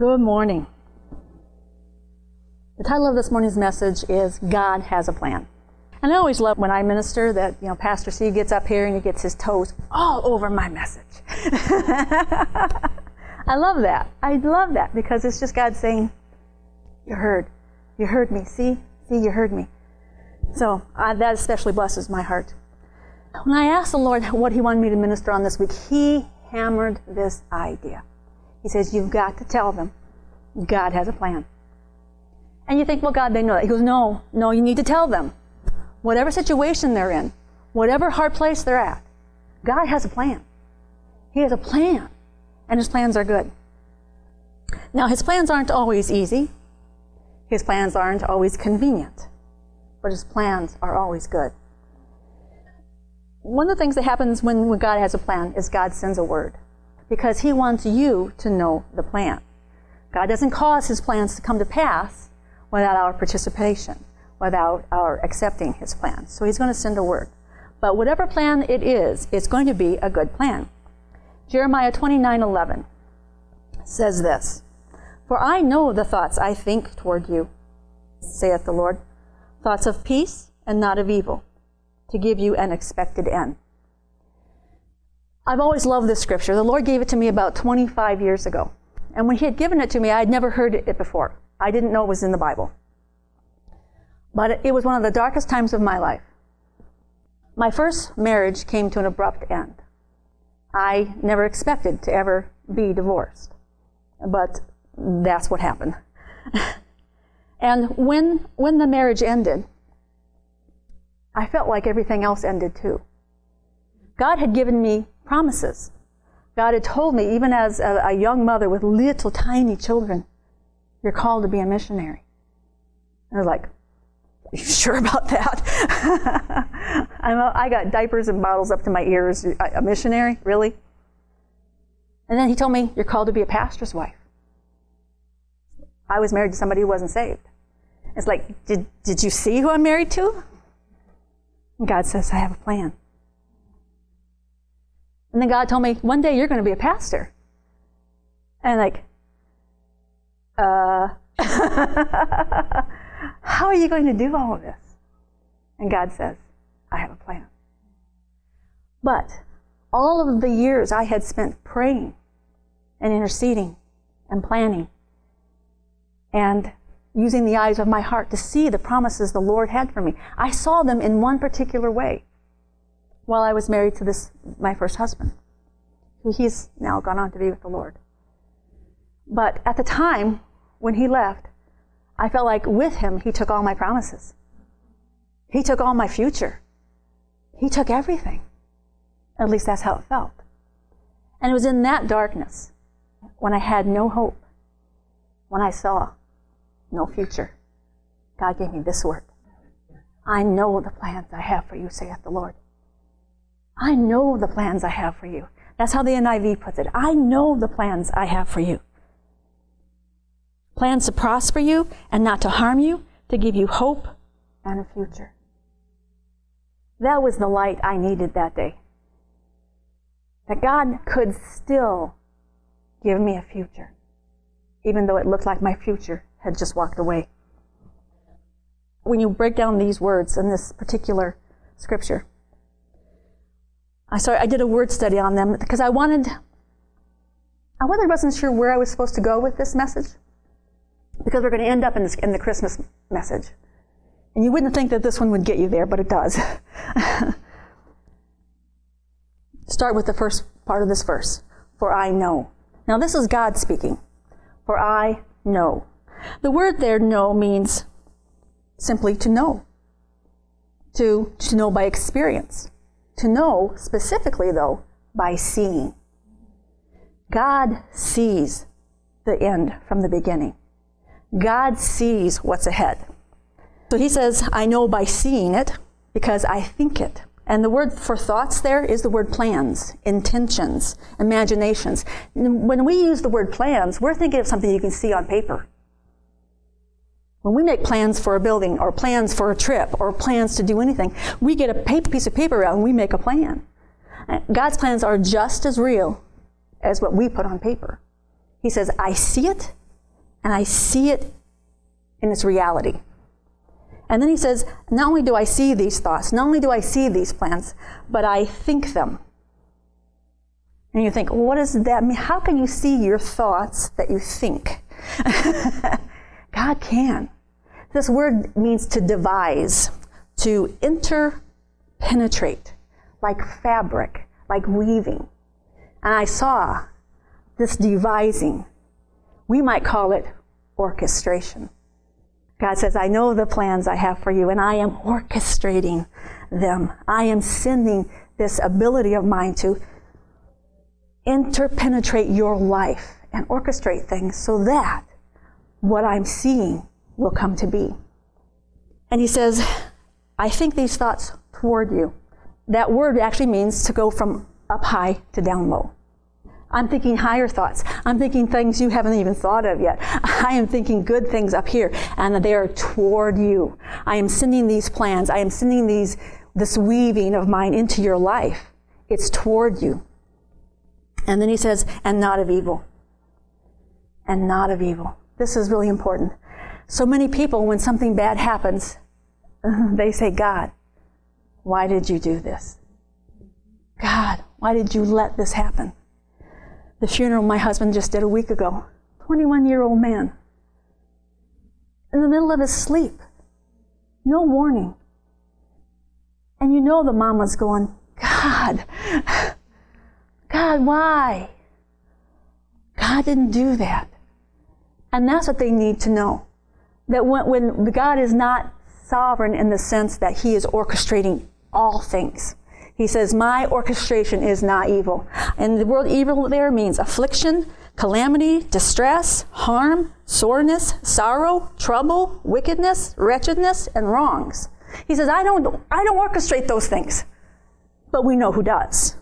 Good morning. The title of this morning's message is God has a plan. And I always love when I minister that, you know, Pastor C gets up here and he gets his toes all over my message. I love that. I love that because it's just God saying, You heard. You heard me. See? See, you heard me. So uh, that especially blesses my heart. When I asked the Lord what He wanted me to minister on this week, He hammered this idea. He says, You've got to tell them God has a plan. And you think, Well, God, they know that. He goes, No, no, you need to tell them. Whatever situation they're in, whatever hard place they're at, God has a plan. He has a plan, and His plans are good. Now, His plans aren't always easy, His plans aren't always convenient, but His plans are always good. One of the things that happens when, when God has a plan is God sends a word because He wants you to know the plan. God doesn't cause His plans to come to pass without our participation, without our accepting His plan. So He's going to send a word. But whatever plan it is, it's going to be a good plan. Jeremiah 29:11 says this, "For I know the thoughts I think toward you," saith the Lord, "thoughts of peace and not of evil, to give you an expected end." I've always loved this scripture. The Lord gave it to me about 25 years ago. And when He had given it to me, I had never heard it before. I didn't know it was in the Bible. But it was one of the darkest times of my life. My first marriage came to an abrupt end. I never expected to ever be divorced, but that's what happened. and when, when the marriage ended, I felt like everything else ended too. God had given me promises. God had told me, even as a, a young mother with little tiny children, you're called to be a missionary. I was like, are you sure about that? a, i got diapers and bottles up to my ears. A missionary? Really? And then he told me, You're called to be a pastor's wife. I was married to somebody who wasn't saved. It's like, Did, did you see who I'm married to? And God says, I have a plan. And then God told me, One day you're going to be a pastor. And like, uh, how are you going to do all of this? And God says, I have a plan. But all of the years I had spent praying and interceding and planning and using the eyes of my heart to see the promises the Lord had for me, I saw them in one particular way while I was married to this, my first husband, who he's now gone on to be with the Lord. But at the time when he left, I felt like with him, he took all my promises. He took all my future. He took everything. At least that's how it felt. And it was in that darkness, when I had no hope, when I saw no future, God gave me this word. I know the plans I have for you, saith the Lord. I know the plans I have for you. That's how the NIV puts it. I know the plans I have for you plans to prosper you and not to harm you, to give you hope and a future. That was the light I needed that day. That God could still give me a future, even though it looked like my future had just walked away. When you break down these words in this particular scripture, I started, I did a word study on them because I wanted, I wasn't sure where I was supposed to go with this message because we're going to end up in, this, in the Christmas message. And you wouldn't think that this one would get you there, but it does. Start with the first part of this verse. For I know. Now, this is God speaking. For I know. The word there, know, means simply to know. To, to know by experience. To know specifically, though, by seeing. God sees the end from the beginning. God sees what's ahead. So he says, I know by seeing it because I think it. And the word for thoughts there is the word plans, intentions, imaginations. When we use the word plans, we're thinking of something you can see on paper. When we make plans for a building or plans for a trip or plans to do anything, we get a piece of paper out and we make a plan. God's plans are just as real as what we put on paper. He says, I see it and I see it in its reality. And then he says, Not only do I see these thoughts, not only do I see these plans, but I think them. And you think, well, what does that mean? How can you see your thoughts that you think? God can. This word means to devise, to interpenetrate, like fabric, like weaving. And I saw this devising. We might call it orchestration. God says, I know the plans I have for you, and I am orchestrating them. I am sending this ability of mine to interpenetrate your life and orchestrate things so that what I'm seeing will come to be. And he says, I think these thoughts toward you. That word actually means to go from up high to down low. I'm thinking higher thoughts. I'm thinking things you haven't even thought of yet. I am thinking good things up here, and that they are toward you. I am sending these plans. I am sending these, this weaving of mine into your life. It's toward you. And then he says, and not of evil. And not of evil. This is really important. So many people, when something bad happens, they say, God, why did you do this? God, why did you let this happen? the funeral my husband just did a week ago. 21 year old man. In the middle of his sleep. No warning. And you know the mama's going, God, God, why? God didn't do that. And that's what they need to know. That when, when God is not sovereign in the sense that He is orchestrating all things, he says, My orchestration is not evil. And the word evil there means affliction, calamity, distress, harm, soreness, sorrow, trouble, wickedness, wretchedness, and wrongs. He says, I don't, I don't orchestrate those things. But we know who does.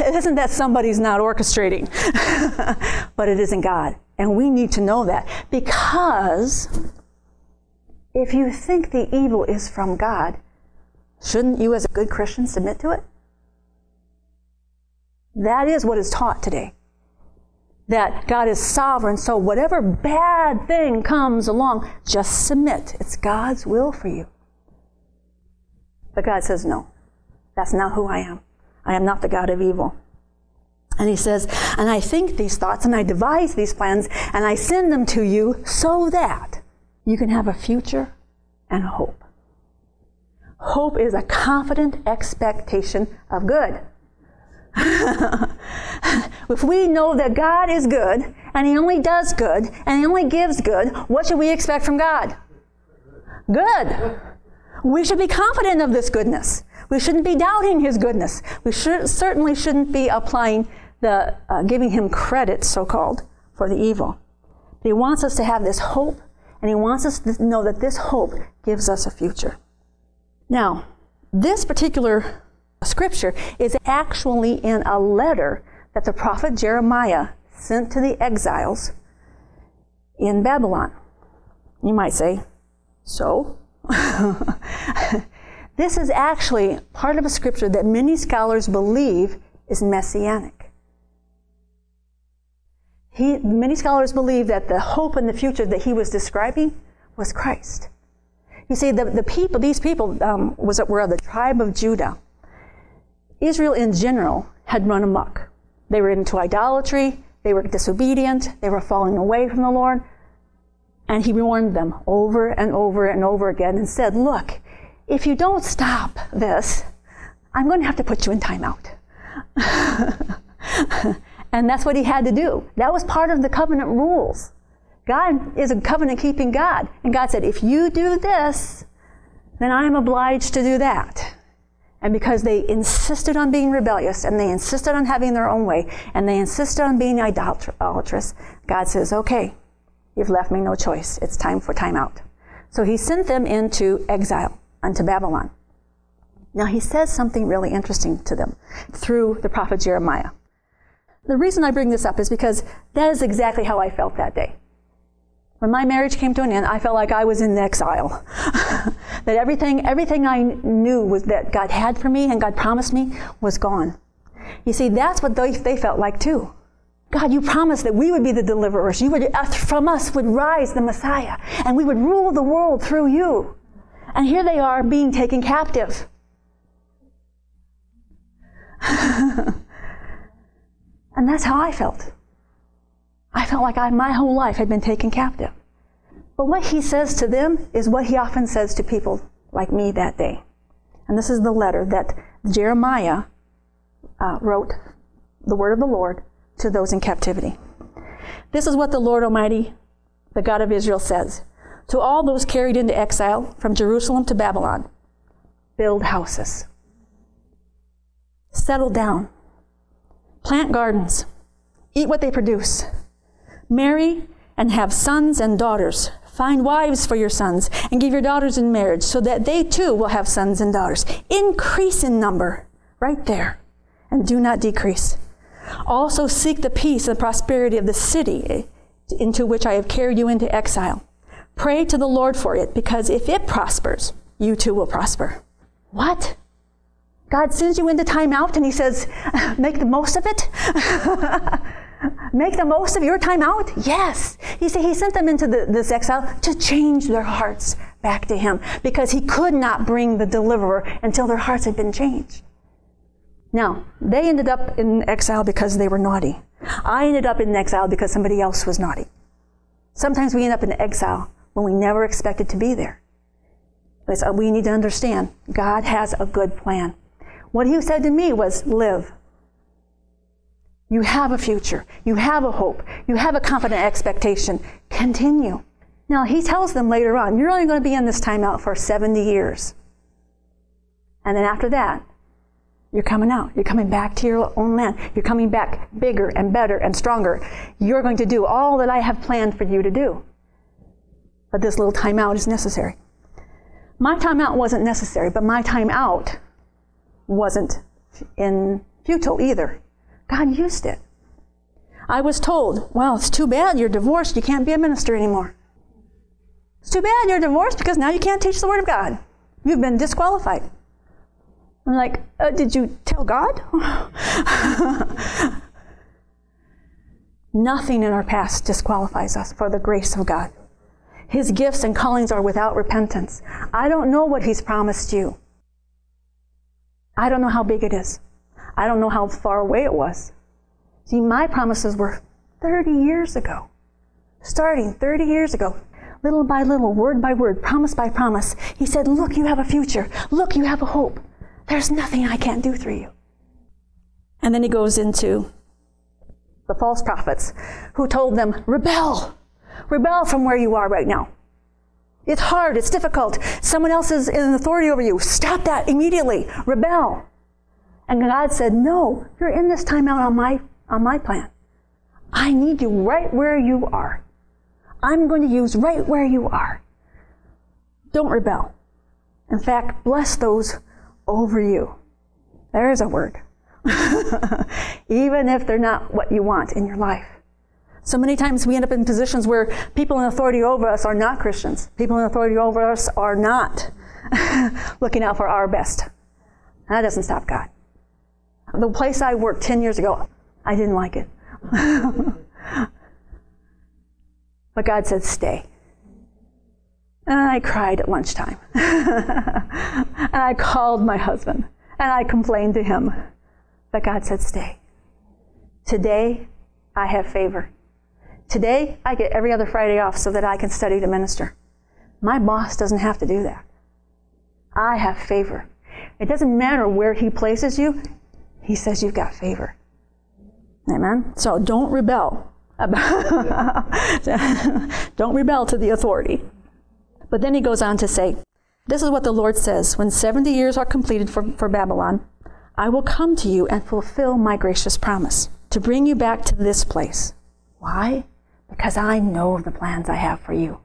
It isn't that somebody's not orchestrating, but it isn't God. And we need to know that because if you think the evil is from God, Shouldn't you, as a good Christian, submit to it? That is what is taught today. That God is sovereign, so whatever bad thing comes along, just submit. It's God's will for you. But God says, no, that's not who I am. I am not the God of evil. And he says, and I think these thoughts and I devise these plans and I send them to you so that you can have a future and hope. Hope is a confident expectation of good. if we know that God is good and He only does good and He only gives good, what should we expect from God? Good. We should be confident of this goodness. We shouldn't be doubting His goodness. We should, certainly shouldn't be applying the, uh, giving Him credit, so called, for the evil. But He wants us to have this hope and He wants us to know that this hope gives us a future. Now, this particular scripture is actually in a letter that the prophet Jeremiah sent to the exiles in Babylon. You might say, so? this is actually part of a scripture that many scholars believe is messianic. He, many scholars believe that the hope in the future that he was describing was Christ. You see, the, the people, these people um, was, were of the tribe of Judah. Israel in general had run amok. They were into idolatry, they were disobedient, they were falling away from the Lord. And he warned them over and over and over again and said, Look, if you don't stop this, I'm going to have to put you in timeout. and that's what he had to do. That was part of the covenant rules. God is a covenant keeping God. And God said, if you do this, then I am obliged to do that. And because they insisted on being rebellious and they insisted on having their own way and they insisted on being idolatrous, God says, okay, you've left me no choice. It's time for timeout. So he sent them into exile unto Babylon. Now he says something really interesting to them through the prophet Jeremiah. The reason I bring this up is because that is exactly how I felt that day. When my marriage came to an end, I felt like I was in exile. that everything, everything I knew was that God had for me and God promised me was gone. You see, that's what they, they felt like too. God, you promised that we would be the deliverers. You would, from us would rise the Messiah, and we would rule the world through you. And here they are being taken captive. and that's how I felt. I felt like I, my whole life had been taken captive. But what he says to them is what he often says to people like me that day. And this is the letter that Jeremiah uh, wrote, the word of the Lord, to those in captivity. This is what the Lord Almighty, the God of Israel, says to all those carried into exile from Jerusalem to Babylon build houses, settle down, plant gardens, eat what they produce, marry and have sons and daughters. Find wives for your sons and give your daughters in marriage so that they too will have sons and daughters. Increase in number right there and do not decrease. Also seek the peace and prosperity of the city into which I have carried you into exile. Pray to the Lord for it because if it prospers, you too will prosper. What? God sends you into timeout and he says, make the most of it? make the most of your time out? Yes. He said he sent them into the, this exile to change their hearts back to him because he could not bring the deliverer until their hearts had been changed. Now, they ended up in exile because they were naughty. I ended up in exile because somebody else was naughty. Sometimes we end up in exile when we never expected to be there. But uh, we need to understand God has a good plan. What he said to me was live. You have a future. You have a hope. You have a confident expectation. Continue. Now, he tells them later on, you're only going to be in this timeout for 70 years. And then after that, you're coming out. You're coming back to your own land. You're coming back bigger and better and stronger. You're going to do all that I have planned for you to do. But this little timeout is necessary. My timeout wasn't necessary, but my timeout wasn't in futile either. God used it. I was told, well, it's too bad you're divorced. You can't be a minister anymore. It's too bad you're divorced because now you can't teach the Word of God. You've been disqualified. I'm like, uh, did you tell God? Nothing in our past disqualifies us for the grace of God. His gifts and callings are without repentance. I don't know what He's promised you. I don't know how big it is. I don't know how far away it was. See, my promises were 30 years ago. Starting 30 years ago, little by little, word by word, promise by promise. He said, Look, you have a future. Look, you have a hope. There's nothing I can't do through you. And then he goes into the false prophets who told them, Rebel. Rebel from where you are right now. It's hard, it's difficult. Someone else is in authority over you. Stop that immediately. Rebel. And God said, No, you're in this timeout on my on my plan. I need you right where you are. I'm going to use right where you are. Don't rebel. In fact, bless those over you. There's a word. Even if they're not what you want in your life. So many times we end up in positions where people in authority over us are not Christians. People in authority over us are not looking out for our best. And that doesn't stop God. The place I worked 10 years ago, I didn't like it. but God said, stay. And I cried at lunchtime. and I called my husband and I complained to him. But God said, stay. Today, I have favor. Today, I get every other Friday off so that I can study to minister. My boss doesn't have to do that. I have favor. It doesn't matter where he places you, he says you've got favor. Amen? So don't rebel. don't rebel to the authority. But then he goes on to say, This is what the Lord says When 70 years are completed for, for Babylon, I will come to you and fulfill my gracious promise to bring you back to this place. Why? Because I know the plans I have for you.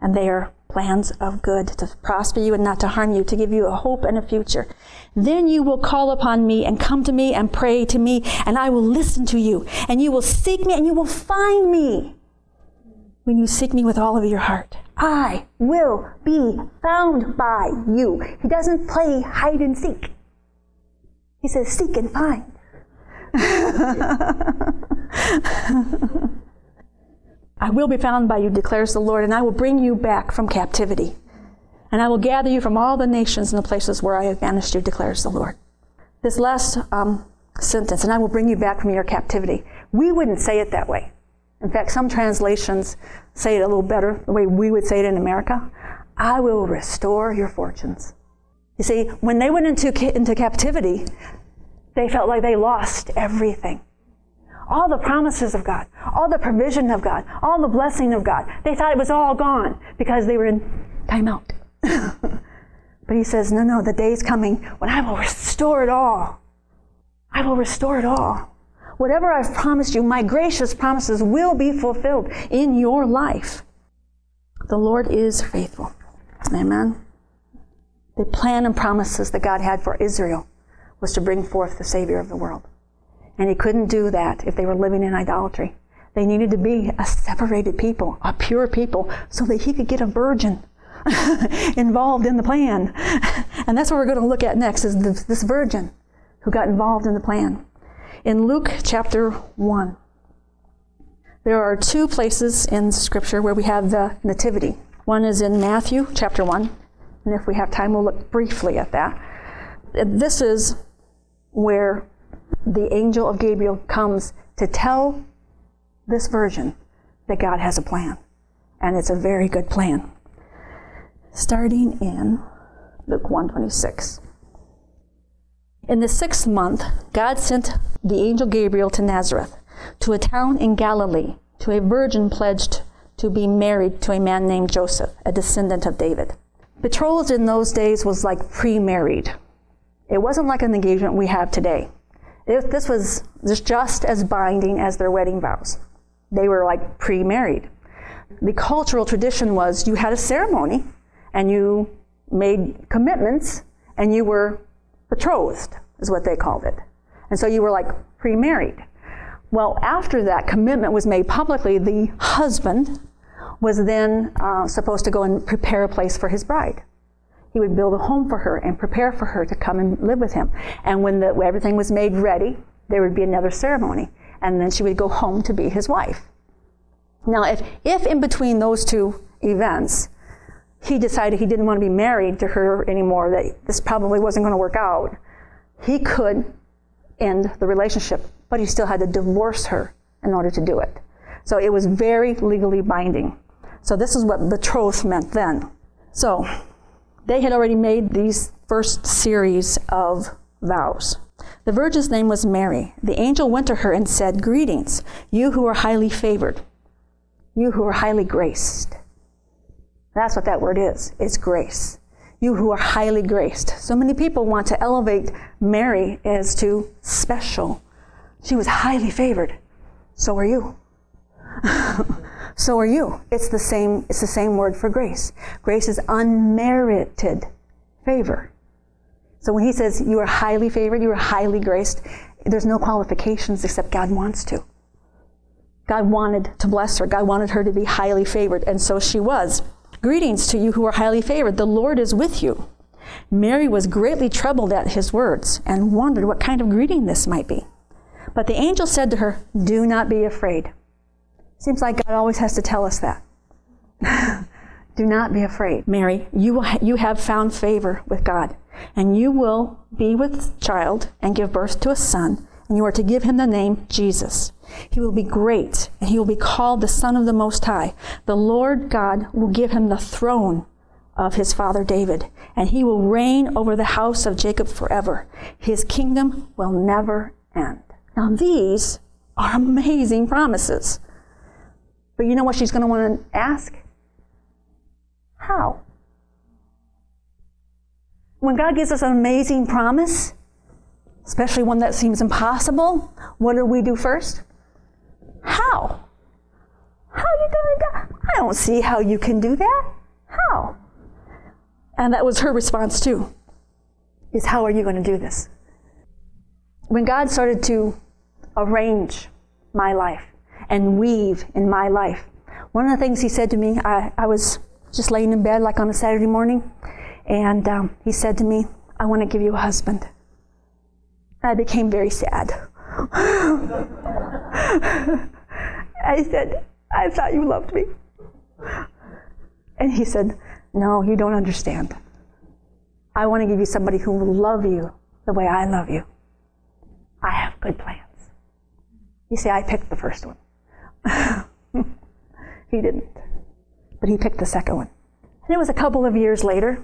And they are plans of good to prosper you and not to harm you, to give you a hope and a future. Then you will call upon me and come to me and pray to me, and I will listen to you. And you will seek me and you will find me when you seek me with all of your heart. I will be found by you. He doesn't play hide and seek. He says, seek and find. I will be found by you, declares the Lord, and I will bring you back from captivity. And I will gather you from all the nations and the places where I have banished you, declares the Lord. This last um, sentence, and I will bring you back from your captivity. We wouldn't say it that way. In fact, some translations say it a little better, the way we would say it in America. I will restore your fortunes. You see, when they went into, into captivity, they felt like they lost everything. All the promises of God, all the provision of God, all the blessing of God. They thought it was all gone because they were in timeout. but he says, No, no, the day's coming when I will restore it all. I will restore it all. Whatever I've promised you, my gracious promises will be fulfilled in your life. The Lord is faithful. Amen. The plan and promises that God had for Israel was to bring forth the Savior of the world. And He couldn't do that if they were living in idolatry. They needed to be a separated people, a pure people, so that He could get a virgin involved in the plan. And that's what we're going to look at next is this, virgin who got involved in the plan. In Luke chapter 1, there are two places in Scripture where we have the nativity. One is in Matthew chapter 1, and if we have time, we'll look briefly at that. This is where the angel of Gabriel comes to tell this virgin that God has a plan. And it's a very good plan starting in Luke 126. In the sixth month, God sent the angel Gabriel to Nazareth, to a town in Galilee, to a virgin pledged to be married to a man named Joseph, a descendant of David. Betrothed in those days was like pre married. It wasn't like an engagement we have today. This was just as binding as their wedding vows. They were like pre married. The cultural tradition was you had a ceremony and you made commitments and you were betrothed, is what they called it. And so you were like pre married. Well, after that commitment was made publicly, the husband was then uh, supposed to go and prepare a place for his bride. He would build a home for her and prepare for her to come and live with him. And when the, everything was made ready, there would be another ceremony. And then she would go home to be his wife. Now, if, if in between those two events, he decided he didn't want to be married to her anymore, that this probably wasn't going to work out, he could end the relationship, but he still had to divorce her in order to do it. So it was very legally binding. So this is what betrothed meant then. So they had already made these first series of vows. The virgin's name was Mary. The angel went to her and said, Greetings, you who are highly favored, you who are highly graced. That's what that word is. It's grace. You who are highly graced. So many people want to elevate Mary as to special. She was highly favored. So are you. so are you. It's the same, it's the same word for grace. Grace is unmerited favor. So when he says you are highly favored, you are highly graced, there's no qualifications except God wants to. God wanted to bless her. God wanted her to be highly favored, and so she was. Greetings to you who are highly favored. The Lord is with you. Mary was greatly troubled at his words and wondered what kind of greeting this might be. But the angel said to her, Do not be afraid. Seems like God always has to tell us that. Do not be afraid, Mary. You, ha- you have found favor with God, and you will be with child and give birth to a son, and you are to give him the name Jesus. He will be great, and he will be called the Son of the Most High. The Lord God will give him the throne of his father David, and he will reign over the house of Jacob forever. His kingdom will never end. Now, these are amazing promises. But you know what she's going to want to ask? How? When God gives us an amazing promise, especially one that seems impossible, what do we do first? How? How are you going to do? I don't see how you can do that. How? And that was her response too. Is how are you going to do this? When God started to arrange my life and weave in my life, one of the things he said to me, I, I was just laying in bed like on a Saturday morning, and um, he said to me, I want to give you a husband. I became very sad. I said, I thought you loved me. And he said, No, you don't understand. I want to give you somebody who will love you the way I love you. I have good plans. You see, I picked the first one. he didn't. But he picked the second one. And it was a couple of years later.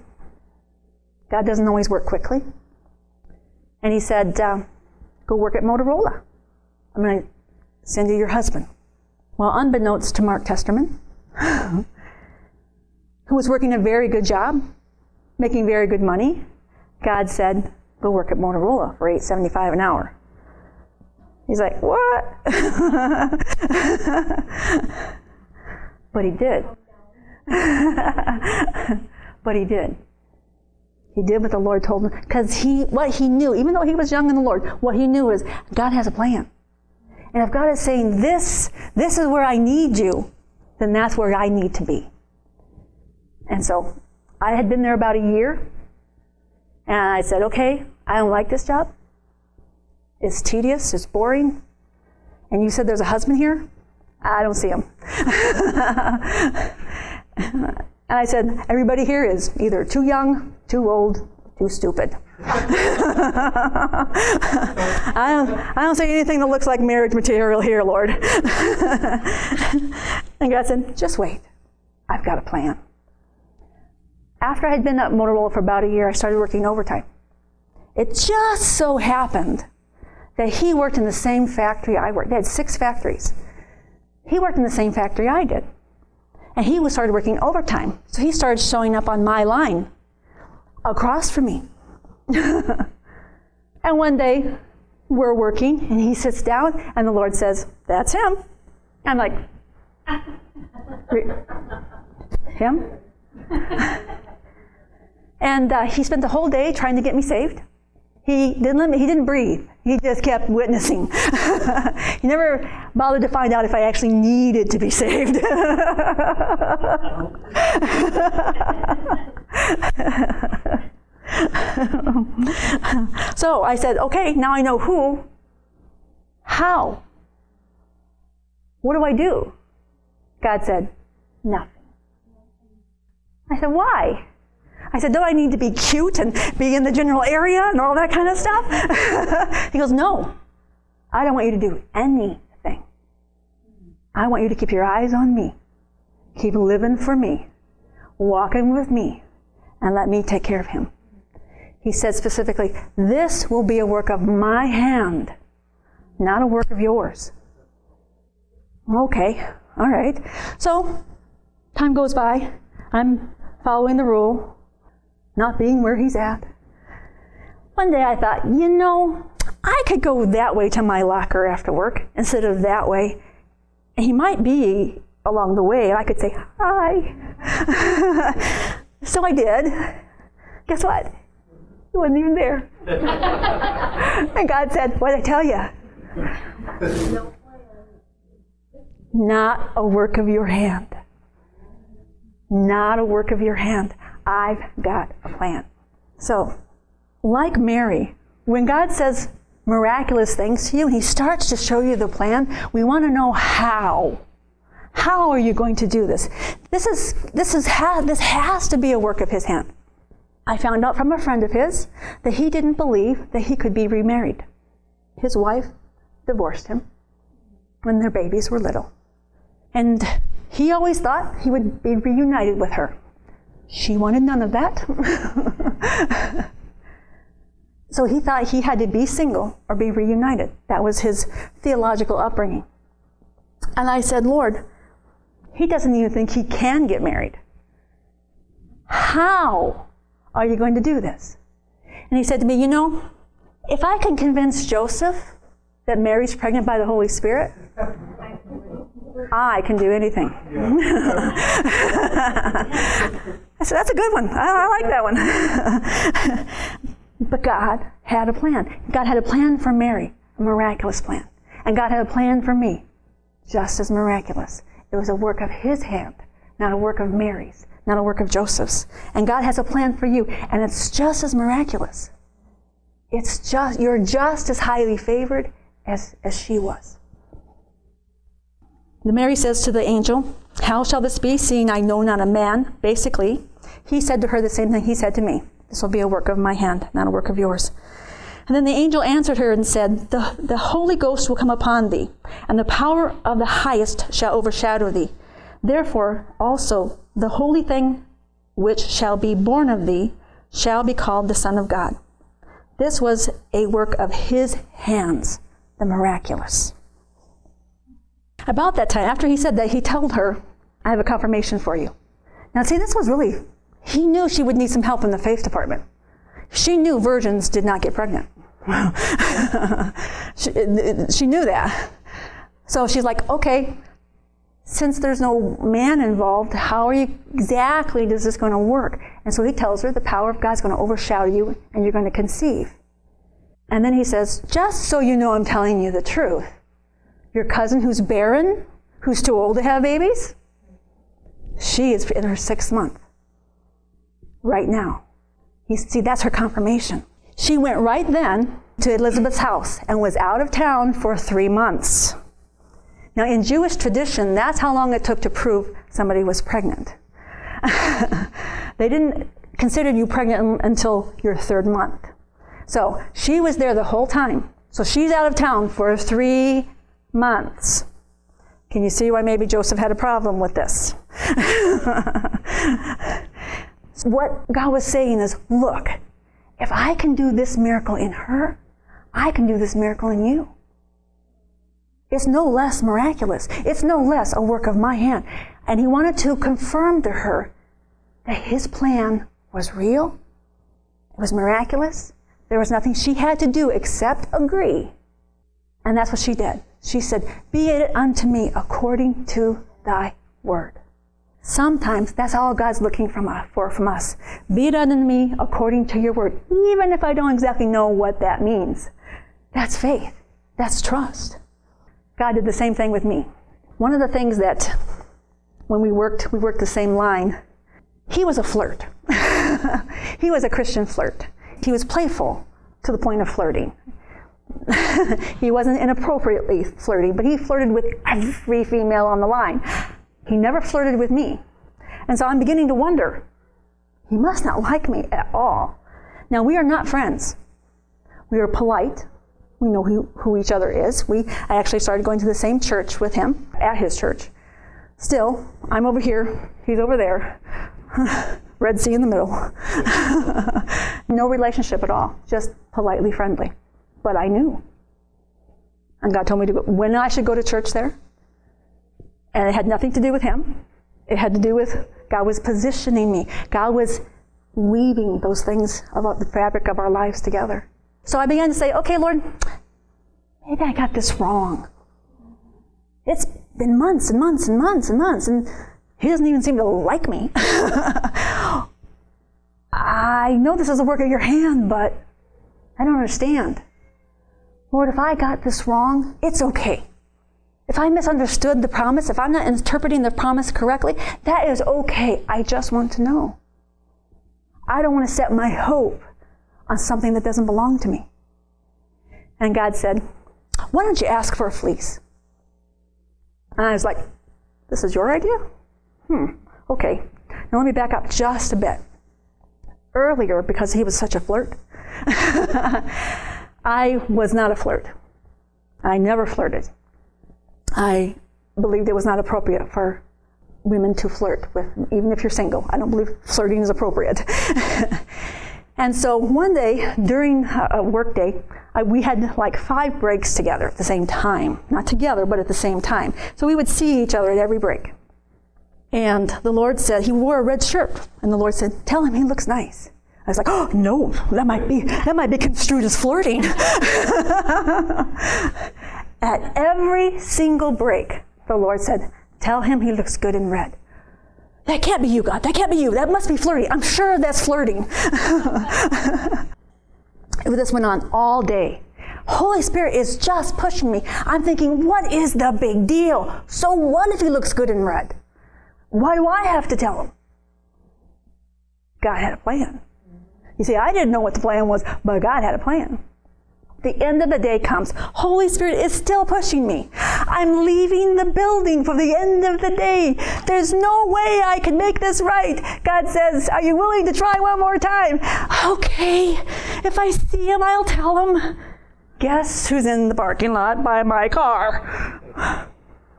God doesn't always work quickly. And he said, uh, Go work at Motorola. I'm going to send you your husband. Well, unbeknownst to Mark Testerman, who was working a very good job, making very good money, God said, Go work at Motorola for $8.75 an hour. He's like, What? but he did. but he did. He did what the Lord told him because he what he knew, even though he was young in the Lord, what he knew is God has a plan. And if God is saying this, this is where I need you, then that's where I need to be. And so I had been there about a year, and I said, okay, I don't like this job. It's tedious, it's boring. And you said there's a husband here? I don't see him. and I said, everybody here is either too young, too old, too stupid. I, don't, I don't see anything that looks like marriage material here, Lord. and God said, just wait. I've got a plan. After I had been at Motorola for about a year, I started working overtime. It just so happened that he worked in the same factory I worked. They had six factories. He worked in the same factory I did. And he was started working overtime. So he started showing up on my line across from me. and one day we're working and he sits down and the Lord says, That's him. I'm like, Him? and uh, he spent the whole day trying to get me saved. He didn't he didn't breathe. He just kept witnessing. he never bothered to find out if I actually needed to be saved. so I said, okay, now I know who. How? What do I do? God said, nothing. I said, why? I said, Do I need to be cute and be in the general area and all that kind of stuff? he goes, No, I don't want you to do anything. I want you to keep your eyes on me. Keep living for me, walking with me, and let me take care of him. He said specifically, This will be a work of my hand, not a work of yours. Okay, all right. So, time goes by. I'm following the rule not being where he's at. One day I thought, you know, I could go that way to my locker after work instead of that way. And he might be along the way, and I could say, hi. so I did. Guess what? He wasn't even there. and God said, What did I tell you? Not a work of your hand. Not a work of your hand. I've got a plan. So, like Mary, when God says miraculous things to you, He starts to show you the plan, we want to know how. How are you going to do this? This is this is ha- this has to be a work of His hand. I found out from a friend of his that he didn't believe that he could be remarried. His wife divorced him when their babies were little. And he always thought he would be reunited with her. She wanted none of that. so he thought he had to be single or be reunited. That was his theological upbringing. And I said, Lord, he doesn't even think he can get married. How are you going to do this? And he said to me, You know, if I can convince Joseph that Mary's pregnant by the Holy Spirit, I can do anything. I said, That's a good one. I, I like that one. but God had a plan. God had a plan for Mary, a miraculous plan. And God had a plan for me, just as miraculous. It was a work of His hand, not a work of Mary's, not a work of Joseph's. And God has a plan for you, and it's just as miraculous. It's just, you're just as highly favored as, as she was. The Mary says to the angel, How shall this be, seeing I know not a man? Basically, he said to her the same thing he said to me. This will be a work of my hand, not a work of yours. And then the angel answered her and said, the, the Holy Ghost will come upon thee, and the power of the highest shall overshadow thee. Therefore also the holy thing which shall be born of thee shall be called the Son of God. This was a work of his hands, the miraculous. About that time, after he said that, he told her, I have a confirmation for you. Now, see, this was really, he knew she would need some help in the faith department. She knew virgins did not get pregnant. she, she knew that. So she's like, okay, since there's no man involved, how are you exactly is this going to work? And so he tells her the power of God's going to overshadow you and you're going to conceive. And then he says, just so you know I'm telling you the truth, your cousin who's barren, who's too old to have babies, she is in her sixth month right now. You see, that's her confirmation. She went right then to Elizabeth's house and was out of town for three months. Now, in Jewish tradition, that's how long it took to prove somebody was pregnant. they didn't consider you pregnant until your third month. So she was there the whole time. So she's out of town for three months. Can you see why maybe Joseph had a problem with this? what God was saying is look, if I can do this miracle in her, I can do this miracle in you. It's no less miraculous. It's no less a work of my hand. And he wanted to confirm to her that his plan was real, it was miraculous. There was nothing she had to do except agree. And that's what she did. She said, Be it unto me according to thy word. Sometimes that's all God's looking from us, for from us. Be it unto me according to your word, even if I don't exactly know what that means. That's faith. That's trust. God did the same thing with me. One of the things that when we worked, we worked the same line. He was a flirt. he was a Christian flirt. He was playful to the point of flirting. he wasn't inappropriately flirty, but he flirted with every female on the line. He never flirted with me. And so I'm beginning to wonder he must not like me at all. Now, we are not friends. We are polite. We know who, who each other is. We, I actually started going to the same church with him at his church. Still, I'm over here, he's over there. Red Sea in the middle. no relationship at all, just politely friendly. But I knew. And God told me to go, when I should go to church there, and it had nothing to do with him. It had to do with God was positioning me. God was weaving those things about the fabric of our lives together. So I began to say, okay, Lord, maybe I got this wrong. It's been months and months and months and months, and he doesn't even seem to like me. I know this is a work of your hand, but I don't understand. Lord, if I got this wrong, it's okay. If I misunderstood the promise, if I'm not interpreting the promise correctly, that is okay. I just want to know. I don't want to set my hope on something that doesn't belong to me. And God said, Why don't you ask for a fleece? And I was like, This is your idea? Hmm, okay. Now let me back up just a bit. Earlier, because he was such a flirt, I was not a flirt. I never flirted. I believed it was not appropriate for women to flirt with, even if you're single. I don't believe flirting is appropriate. and so one day during a work day, I, we had like five breaks together at the same time. Not together, but at the same time. So we would see each other at every break. And the Lord said, he wore a red shirt. And the Lord said, tell him he looks nice. I was like, oh no, that might be that might be construed as flirting. At every single break, the Lord said, Tell him he looks good in red. That can't be you, God. That can't be you. That must be flirting. I'm sure that's flirting. this went on all day. Holy Spirit is just pushing me. I'm thinking, what is the big deal? So what if he looks good in red? Why do I have to tell him? God had a plan. You see, I didn't know what the plan was, but God had a plan. The end of the day comes. Holy Spirit is still pushing me. I'm leaving the building for the end of the day. There's no way I can make this right. God says, Are you willing to try one more time? Okay. If I see him, I'll tell him. Guess who's in the parking lot by my car?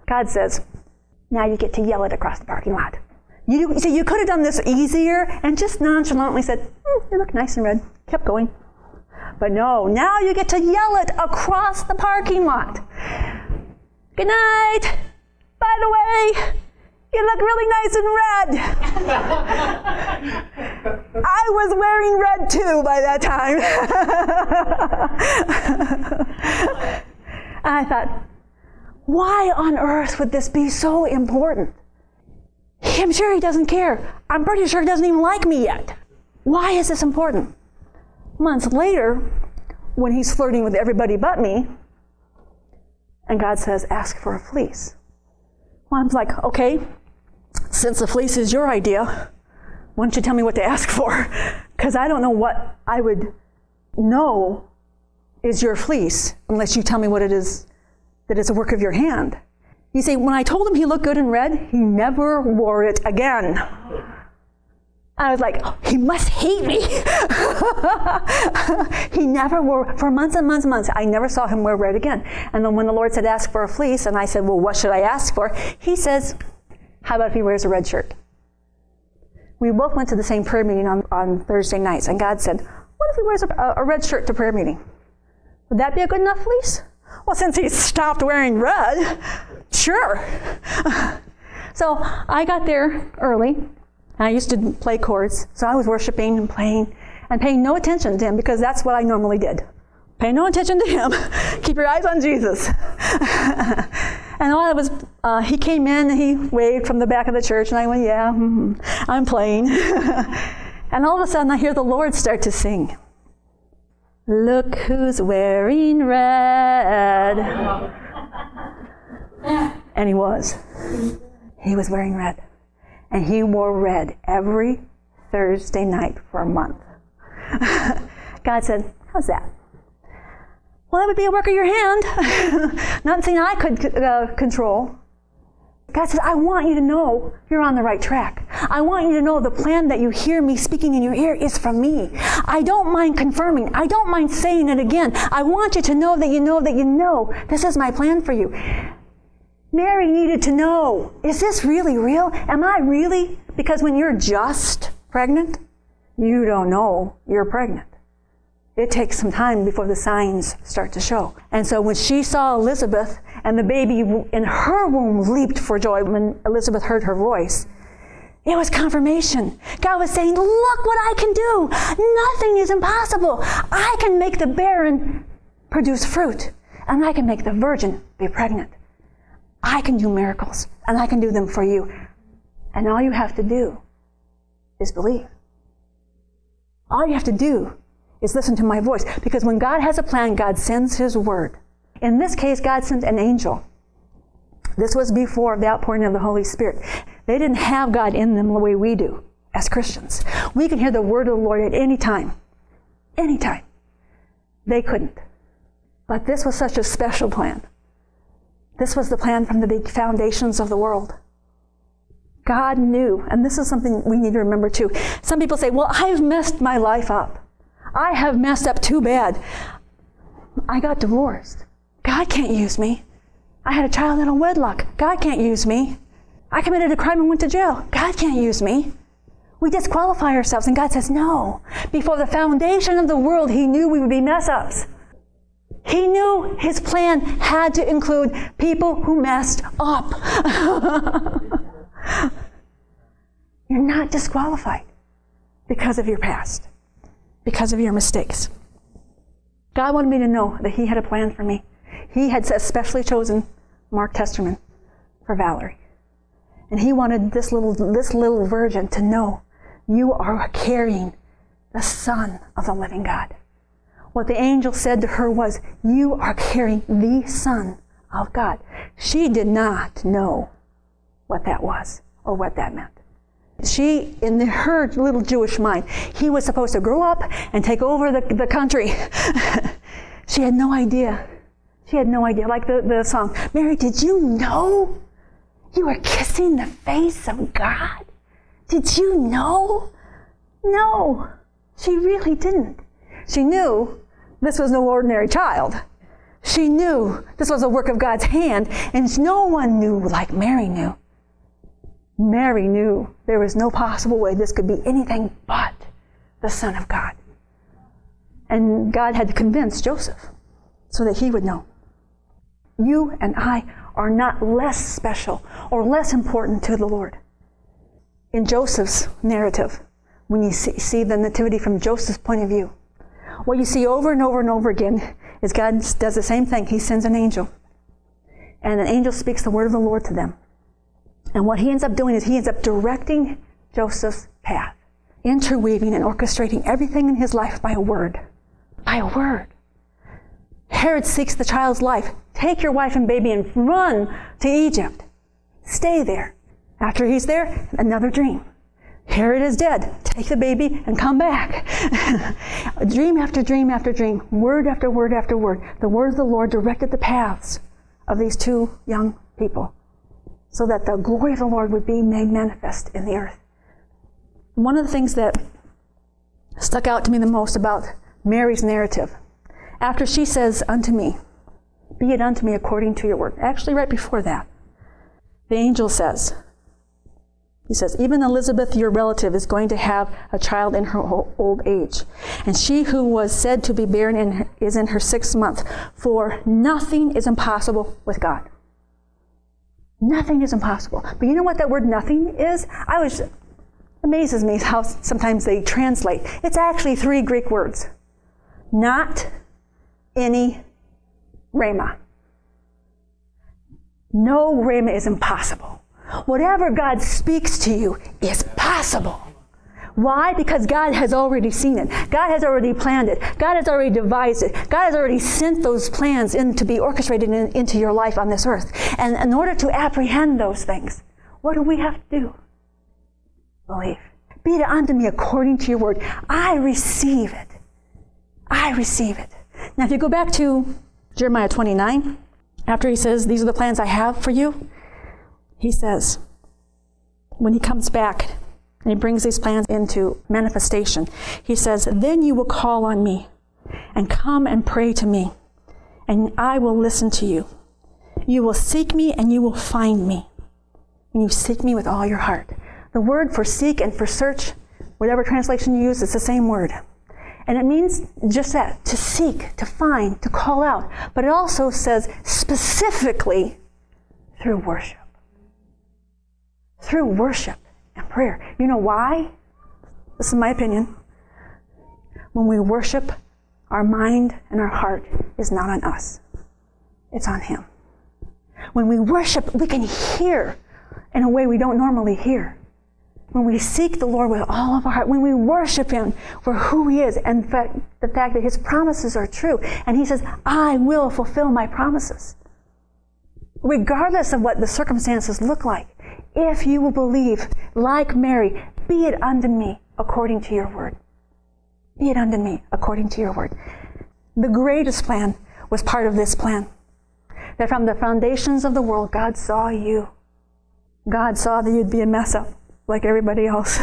God says, Now you get to yell it across the parking lot. You, see, you could have done this easier and just nonchalantly said, mm, You look nice and red. Kept going. But no, now you get to yell it across the parking lot. Good night. By the way, you look really nice in red. I was wearing red too by that time. I thought, why on earth would this be so important? I'm sure he doesn't care. I'm pretty sure he doesn't even like me yet. Why is this important? Months later, when he's flirting with everybody but me, and God says, ask for a fleece. Well, I'm like, okay, since the fleece is your idea, why don't you tell me what to ask for? Because I don't know what I would know is your fleece unless you tell me what it is that is a work of your hand. You see, when I told him he looked good in red, he never wore it again. I was like, he must hate me. he never wore, for months and months and months, I never saw him wear red again. And then when the Lord said, ask for a fleece, and I said, well, what should I ask for? He says, how about if he wears a red shirt? We both went to the same prayer meeting on, on Thursday nights, and God said, what if he wears a, a red shirt to prayer meeting? Would that be a good enough fleece? Well, since he stopped wearing red, sure. so I got there early and I used to play chords, so I was worshiping and playing and paying no attention to him because that's what I normally did. Pay no attention to him. Keep your eyes on Jesus. and all I was, uh, he came in and he waved from the back of the church, and I went, Yeah, mm-hmm, I'm playing. and all of a sudden, I hear the Lord start to sing. Look who's wearing red. and he was. He was wearing red and he wore red every Thursday night for a month. God said, How's that? Well, that would be a work of your hand. Not something I could uh, control. God says, I want you to know you're on the right track. I want you to know the plan that you hear me speaking in your ear is from me. I don't mind confirming. I don't mind saying it again. I want you to know that you know that you know this is my plan for you. Mary needed to know is this really real? Am I really? Because when you're just pregnant, you don't know you're pregnant. It takes some time before the signs start to show. And so when she saw Elizabeth and the baby in her womb leaped for joy when Elizabeth heard her voice, it was confirmation. God was saying, Look what I can do. Nothing is impossible. I can make the barren produce fruit, and I can make the virgin be pregnant. I can do miracles, and I can do them for you. And all you have to do is believe. All you have to do is listen to my voice. Because when God has a plan, God sends His word. In this case, God sent an angel. This was before the outpouring of the Holy Spirit. They didn't have God in them the way we do as Christians. We can hear the word of the Lord at any time. Any time. They couldn't. But this was such a special plan. This was the plan from the big foundations of the world. God knew, and this is something we need to remember too. Some people say, Well, I've messed my life up. I have messed up too bad. I got divorced. God can't use me. I had a child in a wedlock. God can't use me. I committed a crime and went to jail. God can't use me. We disqualify ourselves, and God says, No. Before the foundation of the world, He knew we would be mess ups. He knew his plan had to include people who messed up. You're not disqualified because of your past, because of your mistakes. God wanted me to know that He had a plan for me. He had especially chosen Mark Testerman for Valerie. And He wanted this little, this little virgin to know you are carrying the Son of the living God. What the angel said to her was, You are carrying the Son of God. She did not know what that was or what that meant. She, in her little Jewish mind, he was supposed to grow up and take over the, the country. She had no idea. She had no idea. Like the, the song, Mary, did you know you were kissing the face of God? Did you know? No, she really didn't. She knew this was no ordinary child. She knew this was a work of God's hand, and no one knew like Mary knew. Mary knew there was no possible way this could be anything but the Son of God. And God had to convince Joseph so that he would know. You and I are not less special or less important to the Lord. In Joseph's narrative, when you see, see the nativity from Joseph's point of view, what you see over and over and over again is God does the same thing. He sends an angel, and an angel speaks the word of the Lord to them. And what he ends up doing is he ends up directing Joseph's path, interweaving and orchestrating everything in his life by a word. By a word. Herod seeks the child's life. Take your wife and baby and run to Egypt. Stay there. After he's there, another dream. Herod is dead. Take the baby and come back. dream after dream after dream, word after word after word. The word of the Lord directed the paths of these two young people so that the glory of the Lord would be made manifest in the earth. One of the things that stuck out to me the most about Mary's narrative, after she says, Unto me, be it unto me according to your word. Actually, right before that, the angel says, he says, Even Elizabeth, your relative, is going to have a child in her old age. And she who was said to be barren in her, is in her sixth month. For nothing is impossible with God. Nothing is impossible. But you know what that word nothing is? I was amazes me how sometimes they translate. It's actually three Greek words. Not any rhema. No rhema is impossible. Whatever God speaks to you is possible. Why? Because God has already seen it. God has already planned it. God has already devised it. God has already sent those plans in to be orchestrated in, into your life on this earth. And in order to apprehend those things, what do we have to do? Believe. Be it unto me according to your word. I receive it. I receive it. Now, if you go back to Jeremiah 29, after he says, These are the plans I have for you, he says, when he comes back and he brings these plans into manifestation, he says, Then you will call on me and come and pray to me, and I will listen to you. You will seek me and you will find me when you seek me with all your heart. The word for seek and for search, whatever translation you use, it's the same word. And it means just that to seek, to find, to call out. But it also says specifically through worship. Through worship and prayer. You know why? This is my opinion. When we worship, our mind and our heart is not on us, it's on Him. When we worship, we can hear in a way we don't normally hear when we seek the Lord with all of our heart, when we worship Him for who He is and the fact that His promises are true. And He says, I will fulfill my promises. Regardless of what the circumstances look like, if you will believe, like Mary, be it unto me according to your word. Be it unto me according to your word. The greatest plan was part of this plan. That from the foundations of the world, God saw you. God saw that you'd be a mess up like everybody else.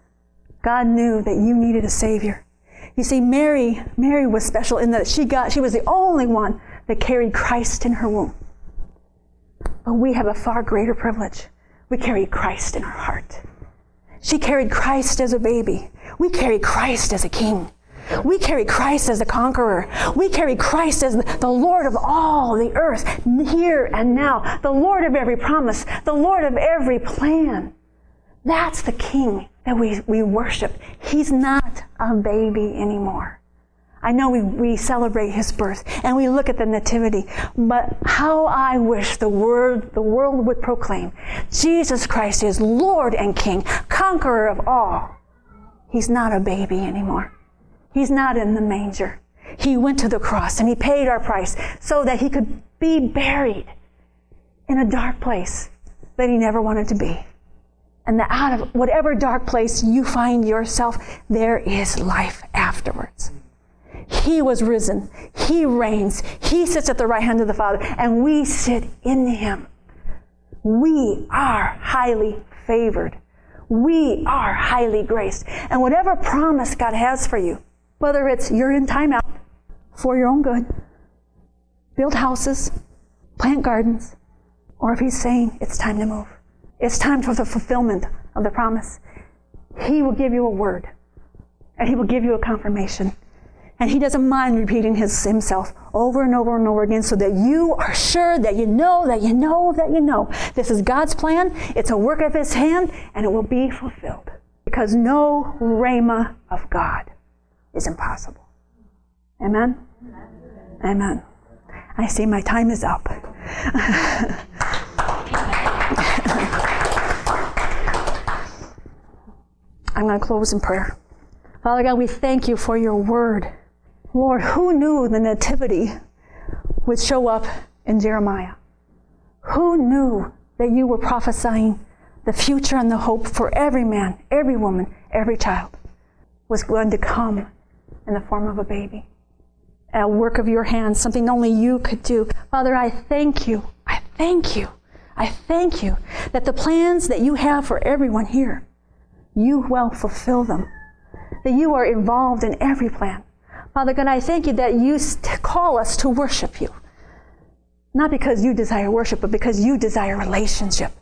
God knew that you needed a Savior. You see, Mary, Mary was special in that she got, she was the only one that carried Christ in her womb. But we have a far greater privilege. We carry Christ in our heart. She carried Christ as a baby. We carry Christ as a king. We carry Christ as the conqueror. We carry Christ as the Lord of all the earth, here and now, the Lord of every promise, the Lord of every plan. That's the king that we, we worship. He's not a baby anymore. I know we, we celebrate his birth and we look at the nativity, but how I wish the word the world would proclaim Jesus Christ is Lord and King, conqueror of all. He's not a baby anymore. He's not in the manger. He went to the cross and he paid our price so that he could be buried in a dark place that he never wanted to be. And that out of whatever dark place you find yourself, there is life afterwards. He was risen. He reigns. He sits at the right hand of the Father, and we sit in Him. We are highly favored. We are highly graced. And whatever promise God has for you, whether it's you're in timeout for your own good, build houses, plant gardens, or if He's saying it's time to move, it's time for the fulfillment of the promise, He will give you a word and He will give you a confirmation. And he doesn't mind repeating his, himself over and over and over again so that you are sure that you know, that you know, that you know. This is God's plan. It's a work of his hand and it will be fulfilled. Because no rhema of God is impossible. Amen? Amen. I see my time is up. I'm going to close in prayer. Father God, we thank you for your word. Lord, who knew the nativity would show up in Jeremiah? Who knew that you were prophesying the future and the hope for every man, every woman, every child was going to come in the form of a baby? A work of your hands, something only you could do. Father, I thank you. I thank you. I thank you that the plans that you have for everyone here, you will fulfill them. That you are involved in every plan. Father God, I thank you that you call us to worship you. Not because you desire worship, but because you desire relationship.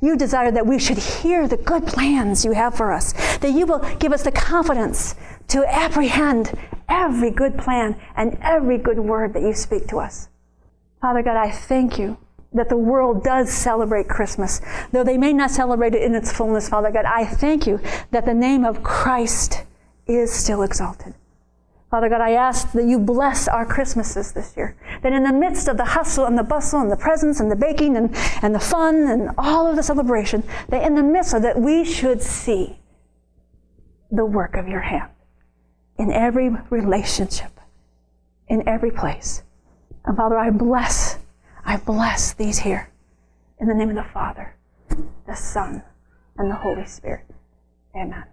You desire that we should hear the good plans you have for us, that you will give us the confidence to apprehend every good plan and every good word that you speak to us. Father God, I thank you that the world does celebrate Christmas. Though they may not celebrate it in its fullness, Father God, I thank you that the name of Christ is still exalted. Father God, I ask that you bless our Christmases this year. That in the midst of the hustle and the bustle and the presents and the baking and, and the fun and all of the celebration, that in the midst of that we should see the work of your hand in every relationship, in every place. And Father, I bless, I bless these here in the name of the Father, the Son, and the Holy Spirit. Amen.